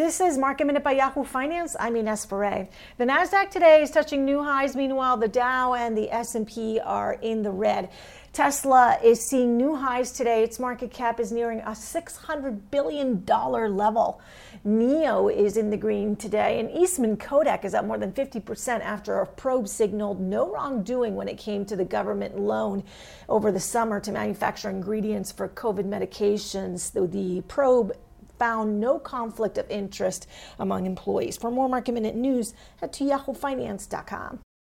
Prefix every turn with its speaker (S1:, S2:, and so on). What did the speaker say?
S1: This is Market Minute by Yahoo Finance. I'm Ines Ferre. The Nasdaq today is touching new highs. Meanwhile, the Dow and the S&P are in the red. Tesla is seeing new highs today. Its market cap is nearing a $600 billion level. NIO is in the green today, and Eastman Kodak is up more than 50% after a probe signaled no wrongdoing when it came to the government loan over the summer to manufacture ingredients for COVID medications. The, the probe found no conflict of interest among employees. For more market minute news, head to yahoofinance.com.